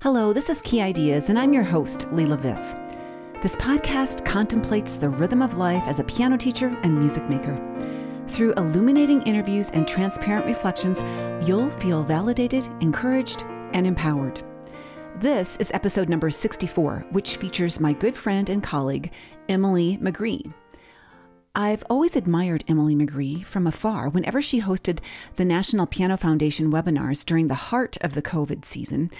Hello, this is Key Ideas, and I'm your host, Leila Viss. This podcast contemplates the rhythm of life as a piano teacher and music maker. Through illuminating interviews and transparent reflections, you'll feel validated, encouraged, and empowered. This is episode number 64, which features my good friend and colleague, Emily McGree. I've always admired Emily McGree from afar whenever she hosted the National Piano Foundation webinars during the heart of the COVID season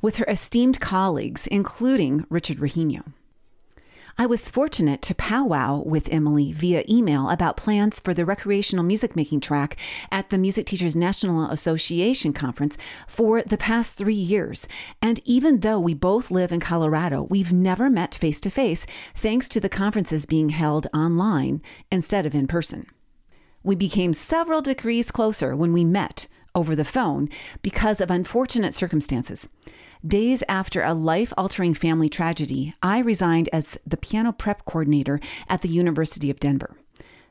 with her esteemed colleagues, including Richard Rejino. I was fortunate to powwow with Emily via email about plans for the recreational music making track at the Music Teachers National Association conference for the past three years. And even though we both live in Colorado, we've never met face to face thanks to the conferences being held online instead of in person. We became several degrees closer when we met over the phone because of unfortunate circumstances. Days after a life altering family tragedy, I resigned as the piano prep coordinator at the University of Denver.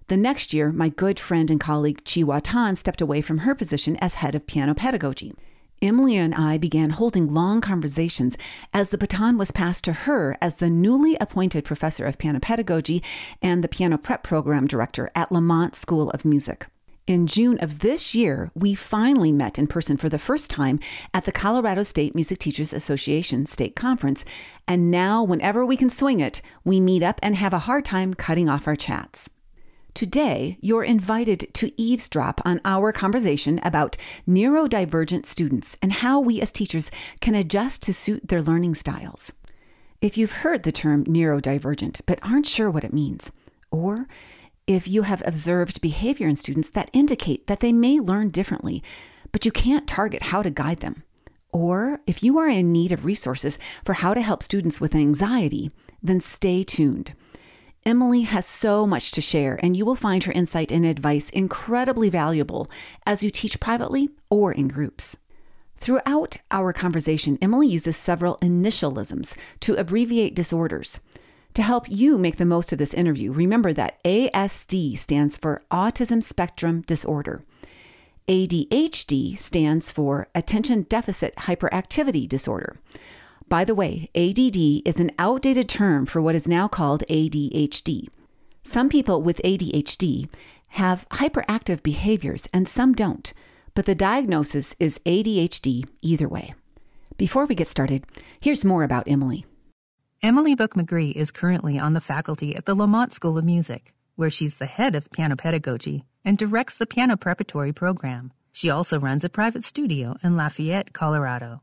The next year, my good friend and colleague Chi Tan stepped away from her position as head of piano pedagogy. Emily and I began holding long conversations as the baton was passed to her as the newly appointed professor of piano pedagogy and the piano prep program director at Lamont School of Music. In June of this year, we finally met in person for the first time at the Colorado State Music Teachers Association State Conference, and now, whenever we can swing it, we meet up and have a hard time cutting off our chats. Today, you're invited to eavesdrop on our conversation about neurodivergent students and how we as teachers can adjust to suit their learning styles. If you've heard the term neurodivergent but aren't sure what it means, or if you have observed behavior in students that indicate that they may learn differently, but you can't target how to guide them. Or if you are in need of resources for how to help students with anxiety, then stay tuned. Emily has so much to share, and you will find her insight and advice incredibly valuable as you teach privately or in groups. Throughout our conversation, Emily uses several initialisms to abbreviate disorders. To help you make the most of this interview, remember that ASD stands for Autism Spectrum Disorder. ADHD stands for Attention Deficit Hyperactivity Disorder. By the way, ADD is an outdated term for what is now called ADHD. Some people with ADHD have hyperactive behaviors and some don't, but the diagnosis is ADHD either way. Before we get started, here's more about Emily. Emily Book McGree is currently on the faculty at the Lamont School of Music, where she's the head of piano pedagogy and directs the piano preparatory program. She also runs a private studio in Lafayette, Colorado.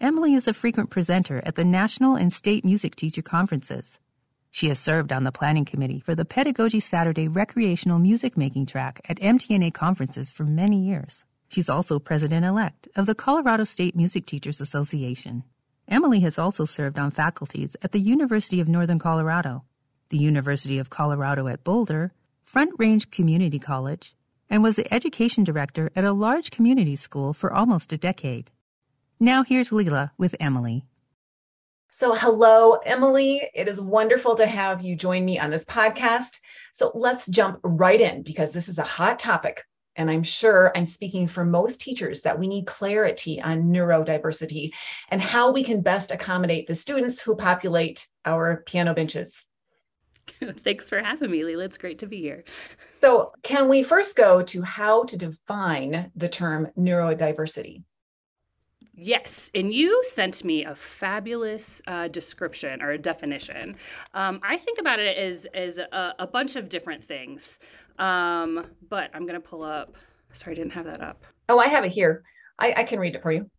Emily is a frequent presenter at the national and state music teacher conferences. She has served on the planning committee for the Pedagogy Saturday recreational music making track at MTNA conferences for many years. She's also president elect of the Colorado State Music Teachers Association. Emily has also served on faculties at the University of Northern Colorado, the University of Colorado at Boulder, Front Range Community College, and was the education director at a large community school for almost a decade. Now here's Leila with Emily. So, hello, Emily. It is wonderful to have you join me on this podcast. So, let's jump right in because this is a hot topic and I'm sure I'm speaking for most teachers that we need clarity on neurodiversity and how we can best accommodate the students who populate our piano benches. Thanks for having me, Leila. It's great to be here. So, can we first go to how to define the term neurodiversity? Yes, and you sent me a fabulous uh, description or a definition. Um, I think about it as as a, a bunch of different things. Um, but I'm going to pull up. Sorry, I didn't have that up. Oh, I have it here. I, I can read it for you.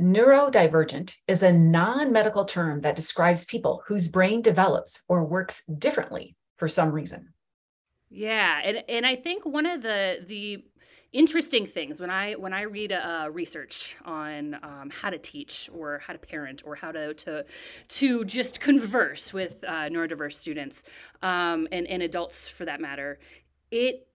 Neurodivergent is a non medical term that describes people whose brain develops or works differently for some reason. Yeah, and and I think one of the the interesting things when I when I read uh, research on um, how to teach or how to parent or how to to to just converse with uh, neurodiverse students um, and and adults for that matter, it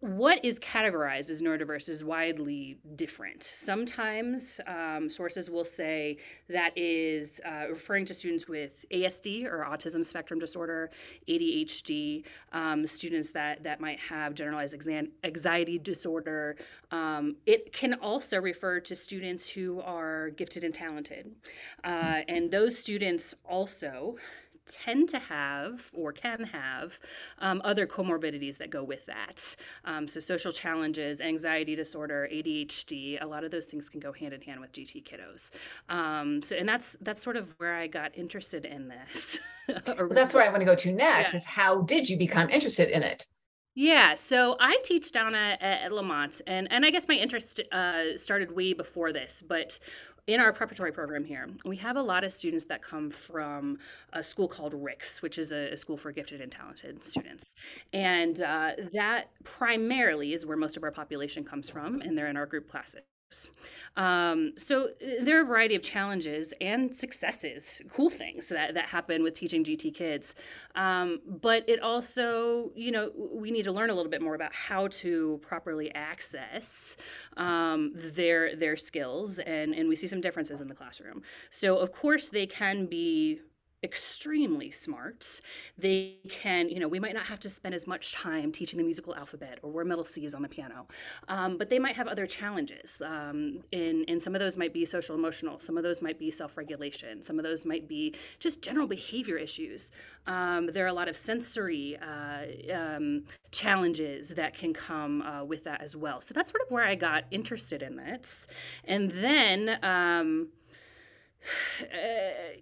what is categorized as neurodiverse is widely different. Sometimes um, sources will say that is uh, referring to students with ASD or autism spectrum disorder, ADHD, um, students that, that might have generalized anxiety disorder. Um, it can also refer to students who are gifted and talented. Uh, and those students also tend to have or can have um, other comorbidities that go with that. Um, so, social challenges, anxiety disorder, ADHD, a lot of those things can go hand in hand with GT kiddos. Um, so, and that's that's sort of where I got interested in this. well, that's where I want to go to next. Yeah. Is how did you become interested in it? Yeah, so I teach down at, at Lamont, and, and I guess my interest uh, started way before this, but in our preparatory program here, we have a lot of students that come from a school called Ricks, which is a, a school for gifted and talented students. And uh, that primarily is where most of our population comes from, and they're in our group classes. Um, so uh, there are a variety of challenges and successes, cool things that, that happen with teaching GT kids. Um, but it also, you know, we need to learn a little bit more about how to properly access um, their their skills, and and we see some differences in the classroom. So of course they can be extremely smart. They can, you know, we might not have to spend as much time teaching the musical alphabet or where middle C is on the piano, um, but they might have other challenges. Um, and, and some of those might be social emotional, some of those might be self regulation, some of those might be just general behavior issues. Um, there are a lot of sensory uh, um, challenges that can come uh, with that as well. So that's sort of where I got interested in this. And then, um, uh,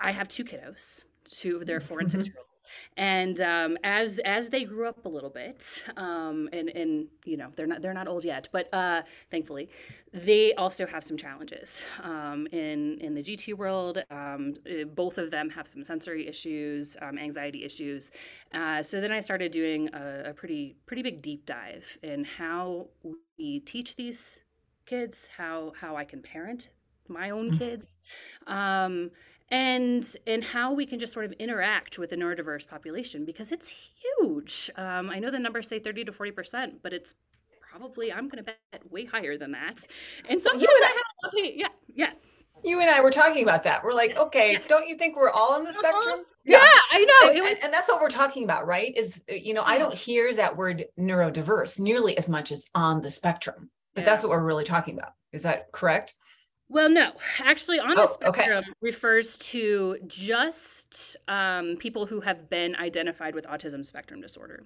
I have two kiddos two of their four and six mm-hmm. year olds and um, as as they grew up a little bit um, and and you know they're not they're not old yet but uh, thankfully they also have some challenges um, in in the gt world um, eh, both of them have some sensory issues um, anxiety issues uh, so then i started doing a, a pretty pretty big deep dive in how we teach these kids how how i can parent my own mm. kids um, and and how we can just sort of interact with the neurodiverse population because it's huge. Um, I know the numbers say 30 to 40 percent, but it's probably I'm going to bet way higher than that. And sometimes and I, have, yeah, yeah. You and I were talking about that. We're like, okay, don't you think we're all on the uh-huh. spectrum? Yeah, yeah I know. And, was... and, that's what we're talking about, right? Is uh, you know, I don't hear that word neurodiverse nearly as much as on the spectrum, but yeah. that's what we're really talking about. Is that correct? Well, no, actually, on the oh, spectrum okay. refers to just um, people who have been identified with autism spectrum disorder.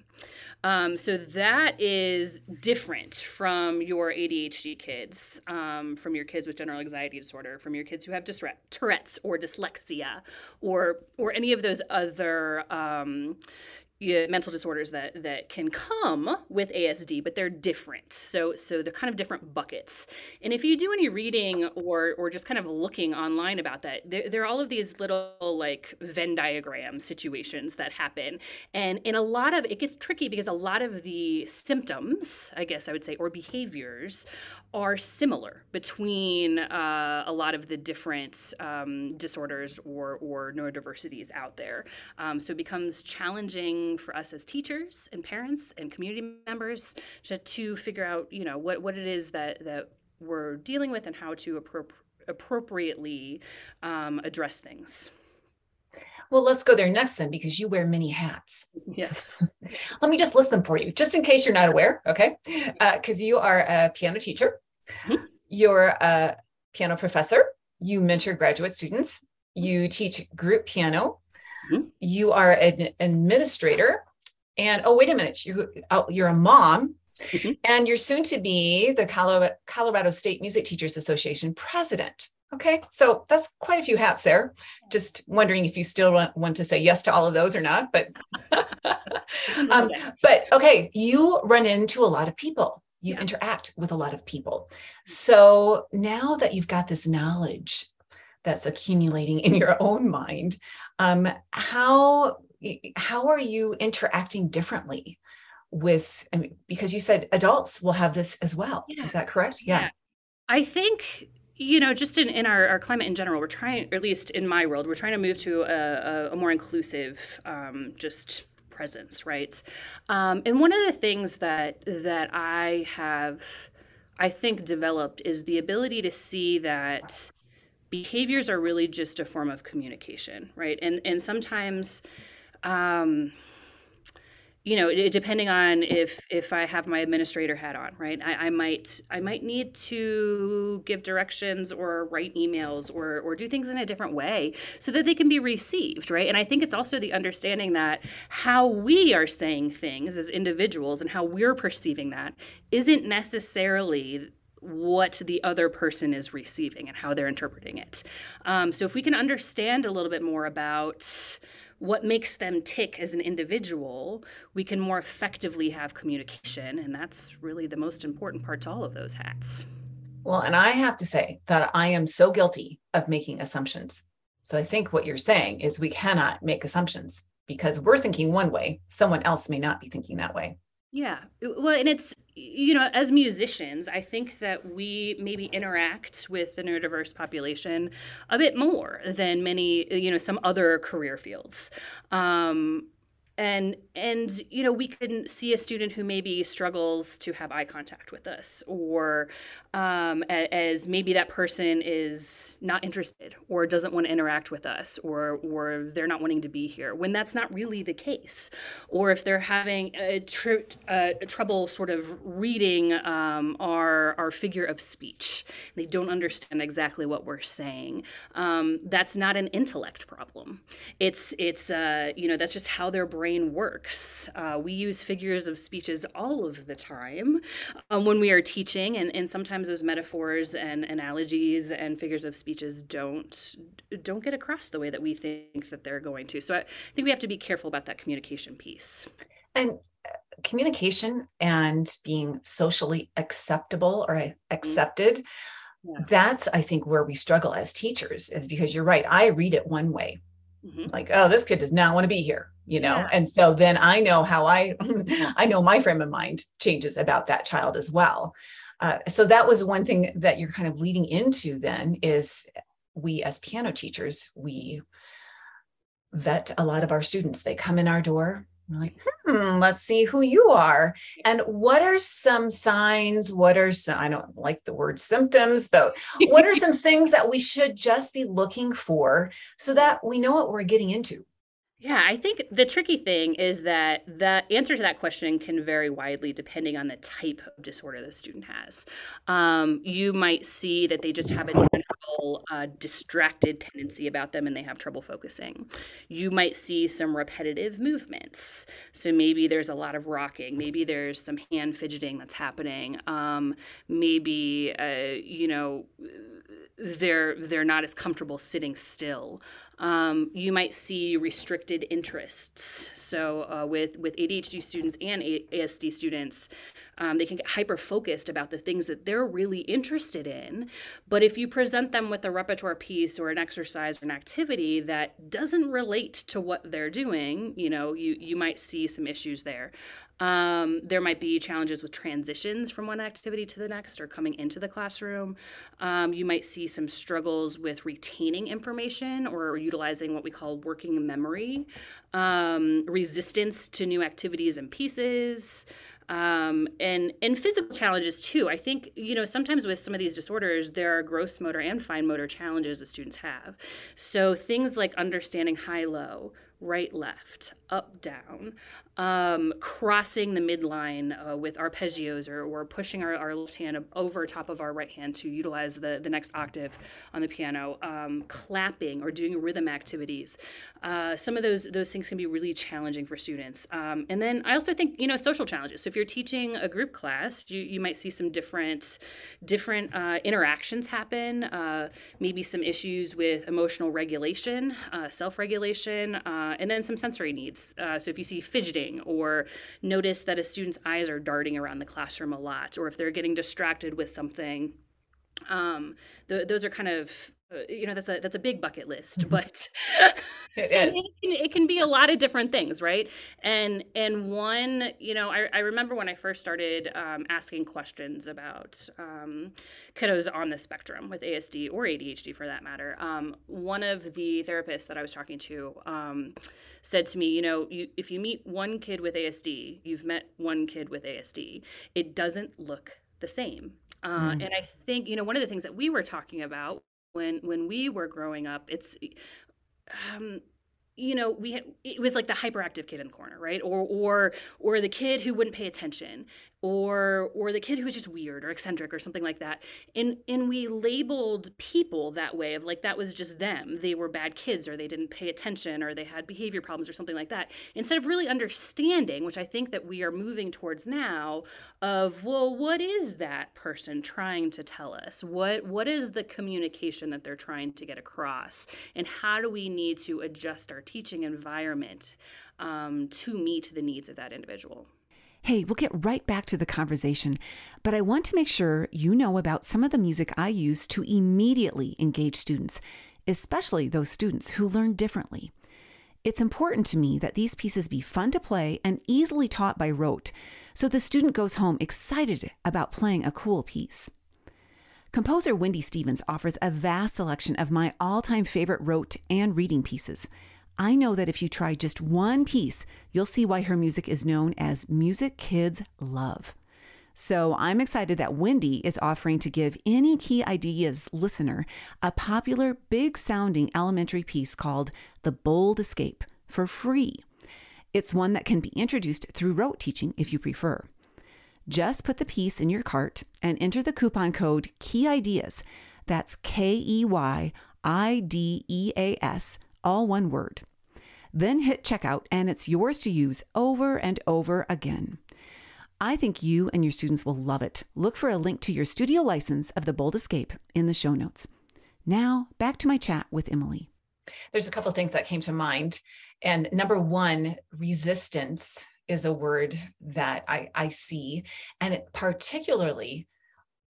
Um, so that is different from your ADHD kids, um, from your kids with general anxiety disorder, from your kids who have Tourette's or dyslexia, or or any of those other um, mental disorders that that can come with ASD, but they're different. So so they're kind of different buckets. And if you do any reading or or just kind of looking online about that, there, there are all of these little like Venn diagram situations that happen. And in a lot of it gets tricky because a lot of the symptoms, I guess I would say, or behaviors are similar between uh, a lot of the different um, disorders or, or neurodiversities out there. Um, so it becomes challenging for us as teachers and parents and community members to, to figure out, you know, what, what it is that, that we're dealing with and how to appro- appropriately um, address things. Well, let's go there next then, because you wear many hats. Yes. Let me just list them for you, just in case you're not aware, okay? Because uh, you are a piano teacher, Mm-hmm. You're a piano professor. You mentor graduate students. You teach group piano. Mm-hmm. You are an administrator. And oh, wait a minute, you, oh, you're a mom. Mm-hmm. And you're soon to be the Colorado, State Music Teachers Association president. Okay, so that's quite a few hats there. Just wondering if you still want, want to say yes to all of those or not. But, um, but okay, you run into a lot of people you yeah. interact with a lot of people. So now that you've got this knowledge that's accumulating in your own mind, um, how how are you interacting differently with? I mean, because you said adults will have this as well. Yeah. Is that correct? Yeah. yeah. I think you know just in, in our, our climate in general we're trying or at least in my world we're trying to move to a, a, a more inclusive um, just presence, right? Um, and one of the things that that I have, I think, developed is the ability to see that behaviors are really just a form of communication, right? And and sometimes. Um, you know, depending on if if I have my administrator hat on, right? I, I, might I might need to give directions or write emails or or do things in a different way so that they can be received, right? And I think it's also the understanding that how we are saying things as individuals and how we're perceiving that isn't necessarily what the other person is receiving and how they're interpreting it. Um, so if we can understand a little bit more about what makes them tick as an individual, we can more effectively have communication. And that's really the most important part to all of those hats. Well, and I have to say that I am so guilty of making assumptions. So I think what you're saying is we cannot make assumptions because we're thinking one way, someone else may not be thinking that way. Yeah. Well, and it's, you know, as musicians, I think that we maybe interact with the neurodiverse population a bit more than many, you know, some other career fields. Um, and and you know we can see a student who maybe struggles to have eye contact with us or um, as maybe that person is not interested or doesn't want to interact with us or or they're not wanting to be here when that's not really the case. Or if they're having a, tr- a trouble sort of reading um, our our figure of speech they don't understand exactly what we're saying um, that's not an intellect problem. It's it's uh, you know that's just how their brain brain works. Uh, we use figures of speeches all of the time um, when we are teaching, and, and sometimes those metaphors and analogies and figures of speeches don't don't get across the way that we think that they're going to. So I think we have to be careful about that communication piece. And uh, communication and being socially acceptable or mm-hmm. accepted. Yeah. That's, I think, where we struggle as teachers, is because you're right. I read it one way mm-hmm. like oh this kid does not want to be here you know yeah. and so then i know how i i know my frame of mind changes about that child as well uh, so that was one thing that you're kind of leading into then is we as piano teachers we vet a lot of our students they come in our door we're like, hmm, let's see who you are. And what are some signs? What are some, I don't like the word symptoms, but what are some things that we should just be looking for so that we know what we're getting into? Yeah, I think the tricky thing is that the answer to that question can vary widely depending on the type of disorder the student has. Um, you might see that they just have a uh, distracted tendency about them and they have trouble focusing. You might see some repetitive movements. So maybe there's a lot of rocking, maybe there's some hand fidgeting that's happening. Um, maybe, uh, you know, they're they're not as comfortable sitting still. Um, you might see restricted interests. So uh, with with ADHD students and ASD students, um, they can get hyper focused about the things that they're really interested in. But if you present them with a repertoire piece or an exercise or an activity that doesn't relate to what they're doing, you know, you you might see some issues there. Um, there might be challenges with transitions from one activity to the next or coming into the classroom. Um, you might see some struggles with retaining information or utilizing what we call working memory, um, resistance to new activities and pieces. Um, and and physical challenges too. I think you know sometimes with some of these disorders there are gross motor and fine motor challenges that students have. So things like understanding high low, right left, up down, um, crossing the midline uh, with arpeggios or, or pushing our, our left hand over top of our right hand to utilize the, the next octave on the piano, um, clapping or doing rhythm activities. Uh, some of those those things can be really challenging for students. Um, and then I also think you know social challenges. So if you're teaching a group class, you, you might see some different different uh, interactions happen. Uh, maybe some issues with emotional regulation, uh, self regulation, uh, and then some sensory needs. so if you see fidgeting or notice that a student's eyes are darting around the classroom a lot or if they're getting distracted with something. Um, th- those are kind of you know that's a that's a big bucket list mm-hmm. but it, it, can, it can be a lot of different things right and and one you know i, I remember when i first started um, asking questions about um, kiddos on the spectrum with asd or adhd for that matter um, one of the therapists that i was talking to um, said to me you know you, if you meet one kid with asd you've met one kid with asd it doesn't look the same uh, mm. And I think you know one of the things that we were talking about when when we were growing up it's um, you know we it was like the hyperactive kid in the corner right? Or or or the kid who wouldn't pay attention or or the kid who was just weird or eccentric or something like that. And and we labeled people that way of like that was just them. They were bad kids or they didn't pay attention or they had behavior problems or something like that. Instead of really understanding which i think that we are moving towards now of well what is that person trying to tell us? What what is the communication that they're trying to get across? And how do we need to adjust our teaching environment um, to meet the needs of that individual Hey, we'll get right back to the conversation, but I want to make sure you know about some of the music I use to immediately engage students, especially those students who learn differently. It's important to me that these pieces be fun to play and easily taught by rote, so the student goes home excited about playing a cool piece. Composer Wendy Stevens offers a vast selection of my all time favorite rote and reading pieces. I know that if you try just one piece, you'll see why her music is known as music kids love. So I'm excited that Wendy is offering to give any Key Ideas listener a popular, big sounding elementary piece called The Bold Escape for free. It's one that can be introduced through rote teaching if you prefer. Just put the piece in your cart and enter the coupon code Key Ideas. That's K E Y I D E A S all one word. Then hit checkout and it's yours to use over and over again. I think you and your students will love it. Look for a link to your studio license of The Bold Escape in the show notes. Now, back to my chat with Emily. There's a couple of things that came to mind. And number one, resistance is a word that I, I see, and particularly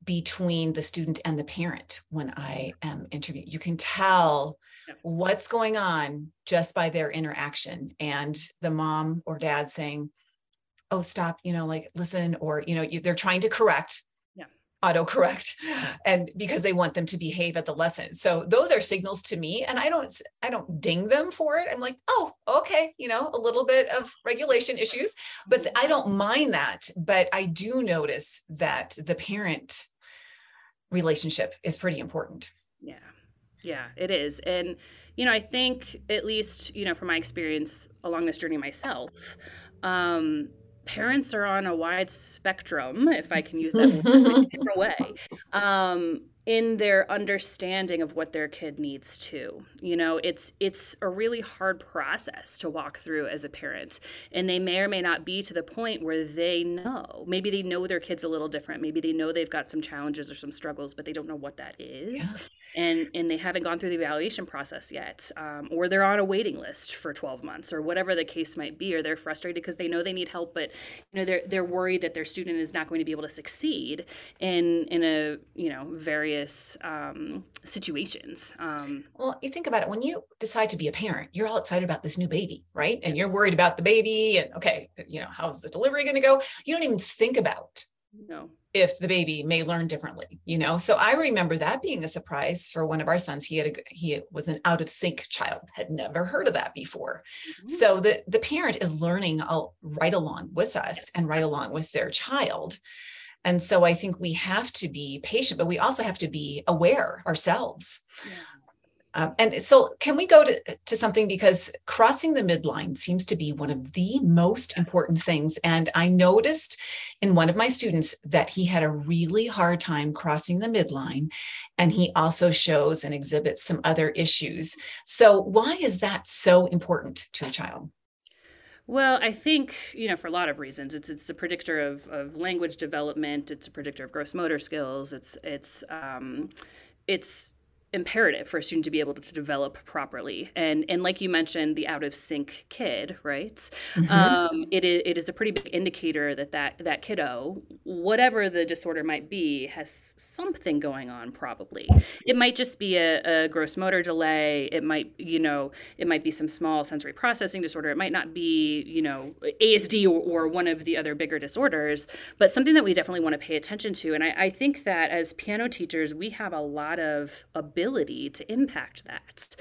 between the student and the parent when I am interviewing. You can tell what's going on just by their interaction and the mom or dad saying oh stop you know like listen or you know you, they're trying to correct yeah. auto correct and because they want them to behave at the lesson. So those are signals to me and i don't i don't ding them for it. I'm like oh okay you know a little bit of regulation issues but mm-hmm. i don't mind that but i do notice that the parent relationship is pretty important yeah yeah, it is. And, you know, I think, at least, you know, from my experience along this journey myself, um, parents are on a wide spectrum, if I can use that in a different way. Um, in their understanding of what their kid needs to you know it's it's a really hard process to walk through as a parent and they may or may not be to the point where they know. Maybe they know their kids a little different. Maybe they know they've got some challenges or some struggles but they don't know what that is. Yeah. And and they haven't gone through the evaluation process yet um, or they're on a waiting list for 12 months or whatever the case might be or they're frustrated because they know they need help but you know they're they're worried that their student is not going to be able to succeed in in a you know various um, situations um, well you think about it when you decide to be a parent you're all excited about this new baby right? And you're worried about the baby and okay you know how's the delivery going to go? You don't even think about no. if the baby may learn differently you know? So i remember that being a surprise for one of our sons. He had a, he was an out of sync child had never heard of that before. Mm-hmm. so the the parent is learning all, right along with us and right along with their child and so i think we have to be patient but we also have to be aware ourselves yeah. Um, and so, can we go to, to something because crossing the midline seems to be one of the most important things. And I noticed in one of my students that he had a really hard time crossing the midline. And he also shows and exhibits some other issues. So, why is that so important to a child? Well, I think, you know, for a lot of reasons. It's it's a predictor of, of language development, it's a predictor of gross motor skills, it's it's um, it's imperative for a student to be able to, to, develop properly. And and like you mentioned, the out of sync kid, right? Mm-hmm. Um, it, is, it is a pretty big indicator that, that that kiddo, whatever the disorder might be, has something going on. Probably, it might just be a, a gross motor delay. It might, you know, it might be some small sensory processing disorder. It might not be, you know, ASD or, or one of the other bigger disorders, but something that we definitely want to pay attention to. And I, I think that as piano teachers, we have a lot of ability ability to impact that.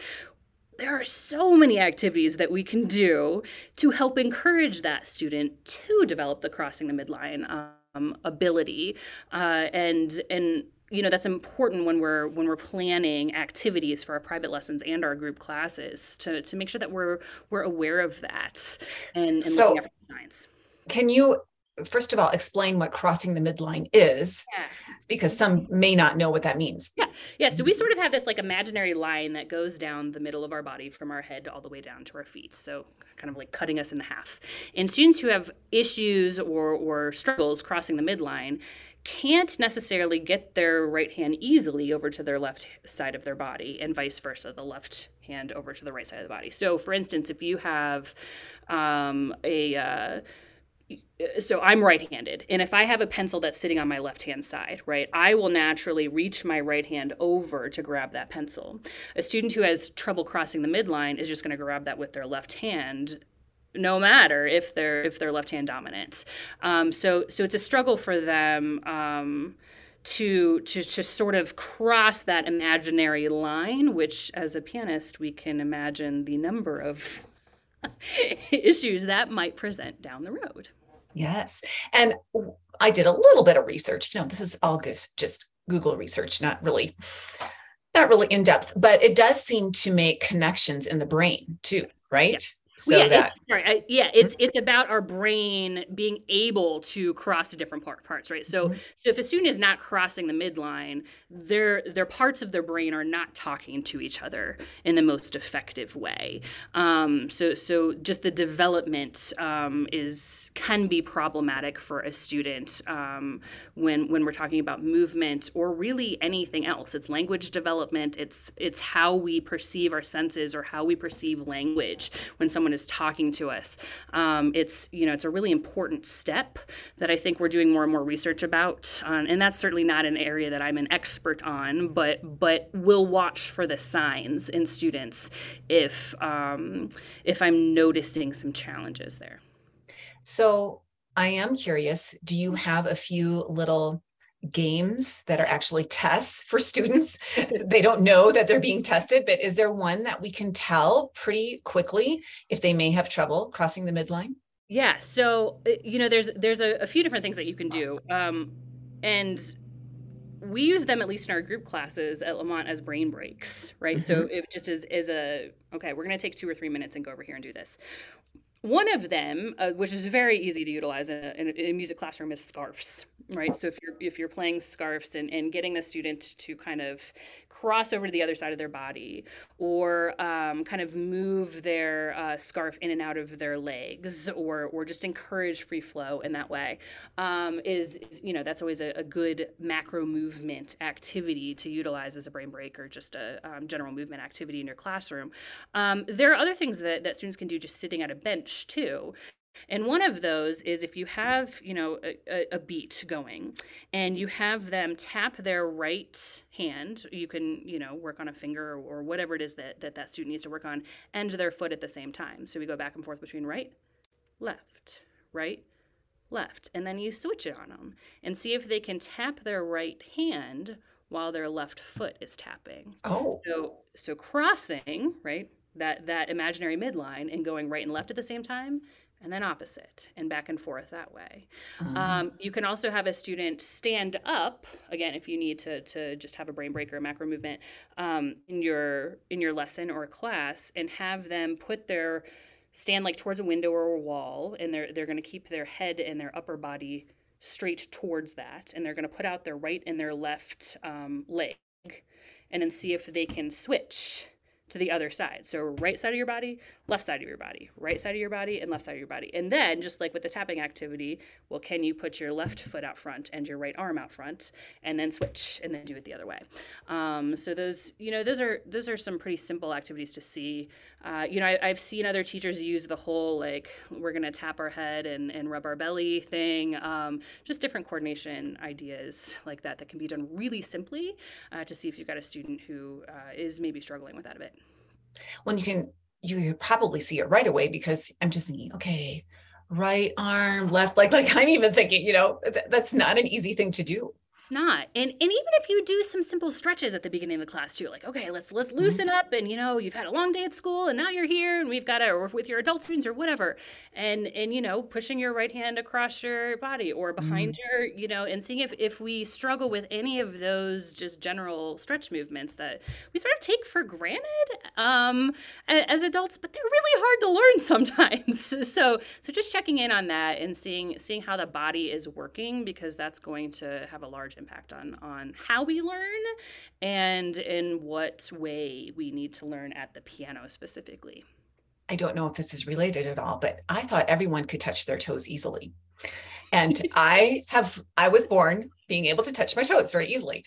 There are so many activities that we can do to help encourage that student to develop the crossing the midline um, ability uh, and and you know that's important when we're when we're planning activities for our private lessons and our group classes to to make sure that we're we're aware of that and, and so, looking at signs can you first of all explain what crossing the midline is? Yeah. Because some may not know what that means. Yeah yeah so we sort of have this like imaginary line that goes down the middle of our body from our head all the way down to our feet so kind of like cutting us in half. And students who have issues or or struggles crossing the midline can't necessarily get their right hand easily over to their left side of their body and vice versa the left hand over to the right side of the body. So for instance if you have um, a uh, so I'm right handed. And if I have a pencil that's sitting on my left hand side, right, I will naturally reach my right hand over to grab that pencil. A student who has trouble crossing the midline is just going to grab that with their left hand no matter if they're if they're left hand dominant um, so so it's a struggle for them um, to to to sort of cross that imaginary line which as a pianist we can imagine the number of issues that might present down the road Yes. And I did a little bit of research. You know, this is all just, Google research, not really not really in depth, but it does seem to make connections in the brain too, right? So yeah, that it's, sorry, I, yeah, it's it's about our brain being able to cross to different part, parts, right? So, mm-hmm. so if a student is not crossing the midline, their their parts of their brain are not talking to each other in the most effective way. Um, so, so just the development um, is can be problematic for a student um, when when we're talking about movement or really anything else. It's language development. It's it's how we perceive our senses or how we perceive language when someone someone is talking to us. Um, it's you know it's a really important step that I think we're doing more and more research about, um, and that's certainly not an area that I'm an expert on, but but we'll watch for the signs in students if um, if I'm noticing some challenges there. So I am curious. Do you have a few little games that are actually tests for students. they don't know that they're being tested, but is there one that we can tell pretty quickly if they may have trouble crossing the midline? Yeah. So uh, you know, there's there's a, a few different things that you can do, um, and we use them at least in our group classes at Lamont as brain breaks, right? Mm-hmm. So it just is is a okay. We're going to take two or three minutes and go over here and do this. One of them, uh, which is very easy to utilize in a, in a, music classroom, is scarfs, right? So if you're if you're playing scarfs and, and getting the student to kind of cross over to the other side of their body or um, kind of move their uh, scarf in and out of their legs or, or just encourage free flow in that way um, is, you know, that's always a, a, good macro movement activity to utilize as a brain break or just a um, general movement activity in your classroom. Um, there are other things that, that students can do just sitting at a bench too. And one of those is if you have, you know, a, a, beat going and you have them tap their right hand, you can, you know, work on a finger or whatever it is that, that that student needs to work on, and their foot at the same time. So we go back and forth between right, left, right, left. And then you switch it on them and see if they can tap their right hand while their left foot is tapping. Oh. So so crossing, right? That that imaginary midline and going right and left at the same time and then opposite and back and forth that way. Um, um, you can also have a student stand up again if you need to, to just have a brain break or a macro movement um, in your in your lesson or class and have them put their stand like towards a window or a wall and they're they're going to keep their head and their upper body straight towards that and they're going to put out their right and their left um, leg and then see if they can switch to the other side. So right side of your body, left side of your body, right side of your body, and left side of your body. And then just like with the tapping activity, well, can you put your left foot out front and your right arm out front, and then switch, and then do it the other way. Um, so those, you know, those are those are some pretty simple activities to see. Uh, you know, I, have seen other teachers use the whole like we're gonna tap our head and, and rub our belly thing. Um, just different coordination ideas like that that can be done really simply uh, to see if you've got a student who uh, is maybe struggling with that a bit. Well, you can you probably see it right away because I'm just thinking, okay, right arm, left leg. Like I'm even thinking, you know, th- that's not an easy thing to do. It's not. And and even if you do some simple stretches at the beginning of the class too, like, okay, let's let's mm-hmm. loosen up and you know, you've had a long day at school and now you're here and we've got a or with your adult students or whatever. And and you know, pushing your right hand across your body or behind mm-hmm. your, you know, and seeing if if we struggle with any of those just general stretch movements that we sort of take for granted um as adults, but they're really hard to learn sometimes. so so just checking in on that and seeing seeing how the body is working because that's going to have a large large impact on on how we learn and in what way we need to learn at the piano specifically. I don't know if this is related at all, but I thought everyone could touch their toes easily. And I have I was born being able to touch my toes very easily.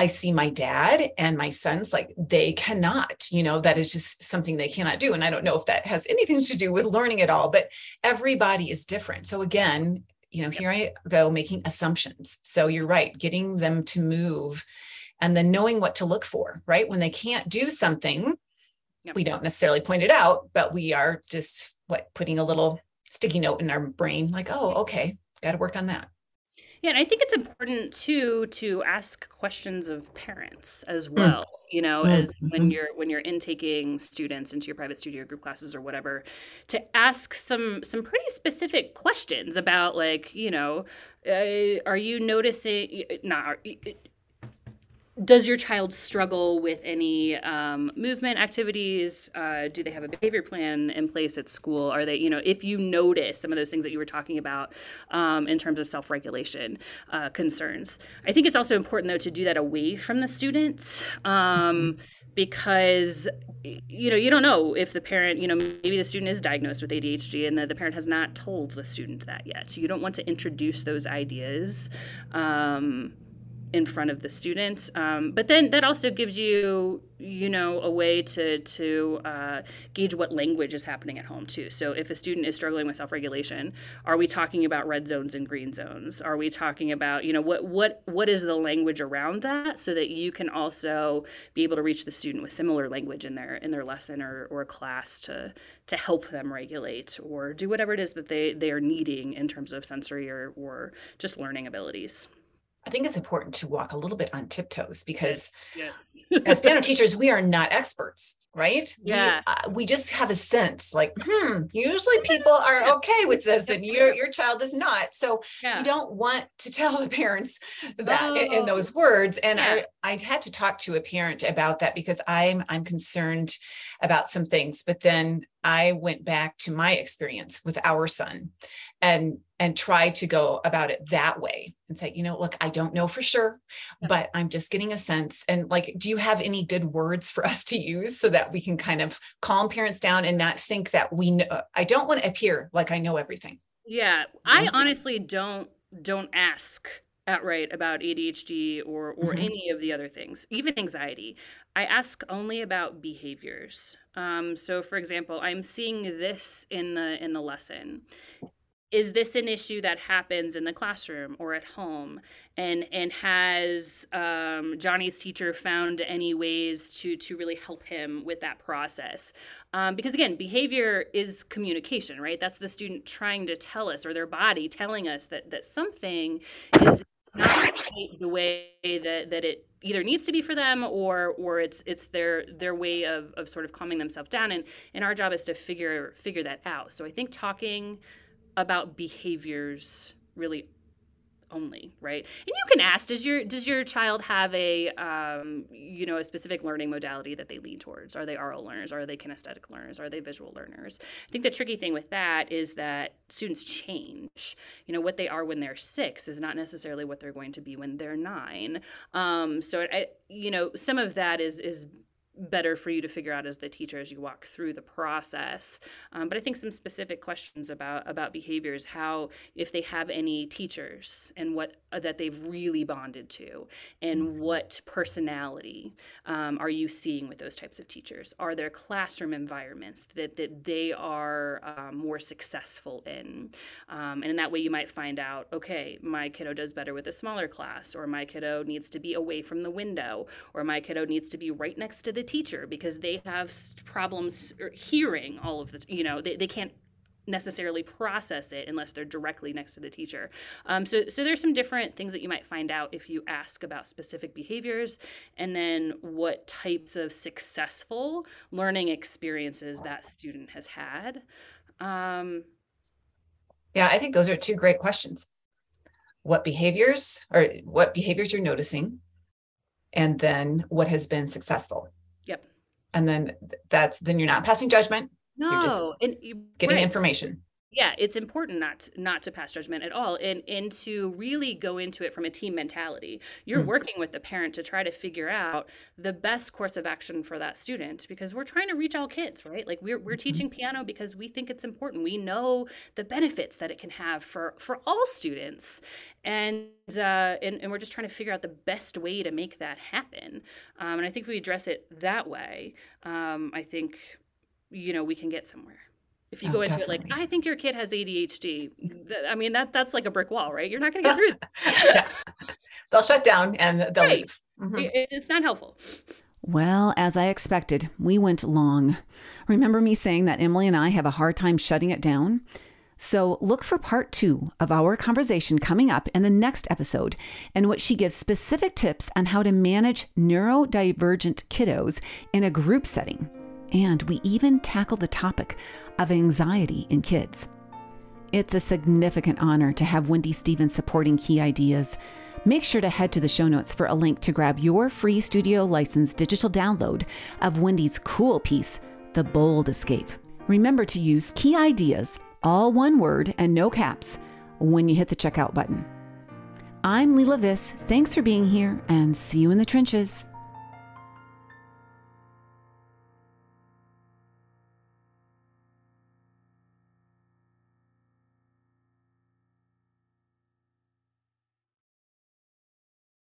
I see my dad and my sons like they cannot, you know, that is just something they cannot do. And I don't know if that has anything to do with learning at all, but everybody is different. So again, you know, here I go making assumptions. So you're right, getting them to move and then knowing what to look for, right? When they can't do something, yep. we don't necessarily point it out, but we are just what putting a little sticky note in our brain like, oh, okay, got to work on that. Yeah, and I think it's important too to ask questions of parents as mm. well. Mm you know mm-hmm. as when you're when you're intaking students into your private studio group classes or whatever to ask some some pretty specific questions about like you know uh, are you noticing not does your child struggle with any um, movement activities? Uh, do they have a behavior plan in place at school? Are they you know if you notice some of those things that you were talking about um, in terms of self-regulation uh, concerns. I think it's also important though to do that away from the students um, because you know you don't know if the parent you know maybe the student is diagnosed with adhd and the, the parent has not told the student that yet. So you don't want to introduce those ideas um, in front of the students. Um, but then that also gives you, you know, a way to to uh, gauge what language is happening at home too. So if a student is struggling with self-regulation, are we talking about red zones and green zones? Are we talking about, you know, what what what is the language around that, so that you can also be able to reach the student with similar language in their in their lesson or or class to to help them regulate or do whatever it is that they they are needing in terms of sensory or or just learning abilities. I think it's important to walk a little bit on tiptoes because yes, yes. as piano teachers, we are not experts, right? Yeah. We, uh, we, just have a sense like, hmm, usually people are okay with this and your, your child is not. So yeah. you don't want to tell the parents that oh. in, in, those words. And yeah. I, I had to talk to a parent about that because I'm, I'm concerned about some things, but then I went back to my experience with our son and and try to go about it that way and say you know look i don't know for sure yeah. but i'm just getting a sense and like do you have any good words for us to use so that we can kind of calm parents down and not think that we know i don't want to appear like i know everything yeah i honestly don't don't ask outright about ADHD or or mm-hmm. any of the other things, even anxiety. I ask only about behaviors. Um, so, for example, I'm seeing this in the in the lesson is this an issue that happens in the classroom or at home? And and has um, johnny's teacher found any ways to to really help him with that process? Um, because again behavior is communication right? That's the student trying to tell us or their body telling us that that something is not the way that that it either needs to be for them or or it's it's their their way of of sort of calming themselves down. And and our job is to figure figure that out. So i think talking about behaviors really only right? And you can ask does your does your child have a um, you know a specific learning modality that they lean towards? Are they oral learners? Are they kinesthetic learners? Are they visual learners? I think the tricky thing with that is that students change. You know what they are when they're six is not necessarily what they're going to be when they're nine. Um, so I, you know some of that is is better for you to figure out as the teacher as you walk through the process. Um, but I think some specific questions about about behaviors, how if they have any teachers and what uh, that they've really bonded to, and mm-hmm. what personality um, are you seeing with those types of teachers? Are there classroom environments that that they are um, more successful in? Um, and in that way, you might find out, okay, my kiddo does better with a smaller class, or my kiddo needs to be away from the window, or my kiddo needs to be right next to the teacher because they have problems er, hearing all of the, you know, they, they can't necessarily process it unless they're directly next to the teacher. Um, so, so there's some different things that you might find out if you ask about specific behaviors, and then what types of successful learning experiences that student has had. Um, yeah, I think those are two great questions. What behaviors or what behaviors you're noticing, and then what has been successful and then that's then you're not passing judgment no you're just and you, getting right. information yeah it's important not to, not to pass judgment at all and and to really go into it from a team mentality. You're mm-hmm. working with the parent to try to figure out the best course of action for that student because we're trying to reach all kids right? Like we're, we're mm-hmm. teaching piano because we think it's important. We know the benefits that it can have for for all students and uh, and, and we're just trying to figure out the best way to make that happen. Um, and i think if we address it that way um, i think you know we can get somewhere if you oh, go into definitely. it like, I think your kid has ADHD, I mean that that's like a brick wall, right? You're not going to get through that. They'll shut down and they'll right. leave. Mm-hmm. It's not helpful. Well, as I expected, we went long. Remember me saying that Emily and I have a hard time shutting it down? So look for part two of our conversation coming up in the next episode, in which she gives specific tips on how to manage neurodivergent kiddos in a group setting. And we even tackle the topic of anxiety in kids. It's a significant honor to have Wendy Stevens supporting Key Ideas. Make sure to head to the show notes for a link to grab your free studio license digital download of Wendy's cool piece, The Bold Escape. Remember to use Key Ideas, all one word and no caps, when you hit the checkout button. I'm Leila Viss. Thanks for being here and see you in the trenches.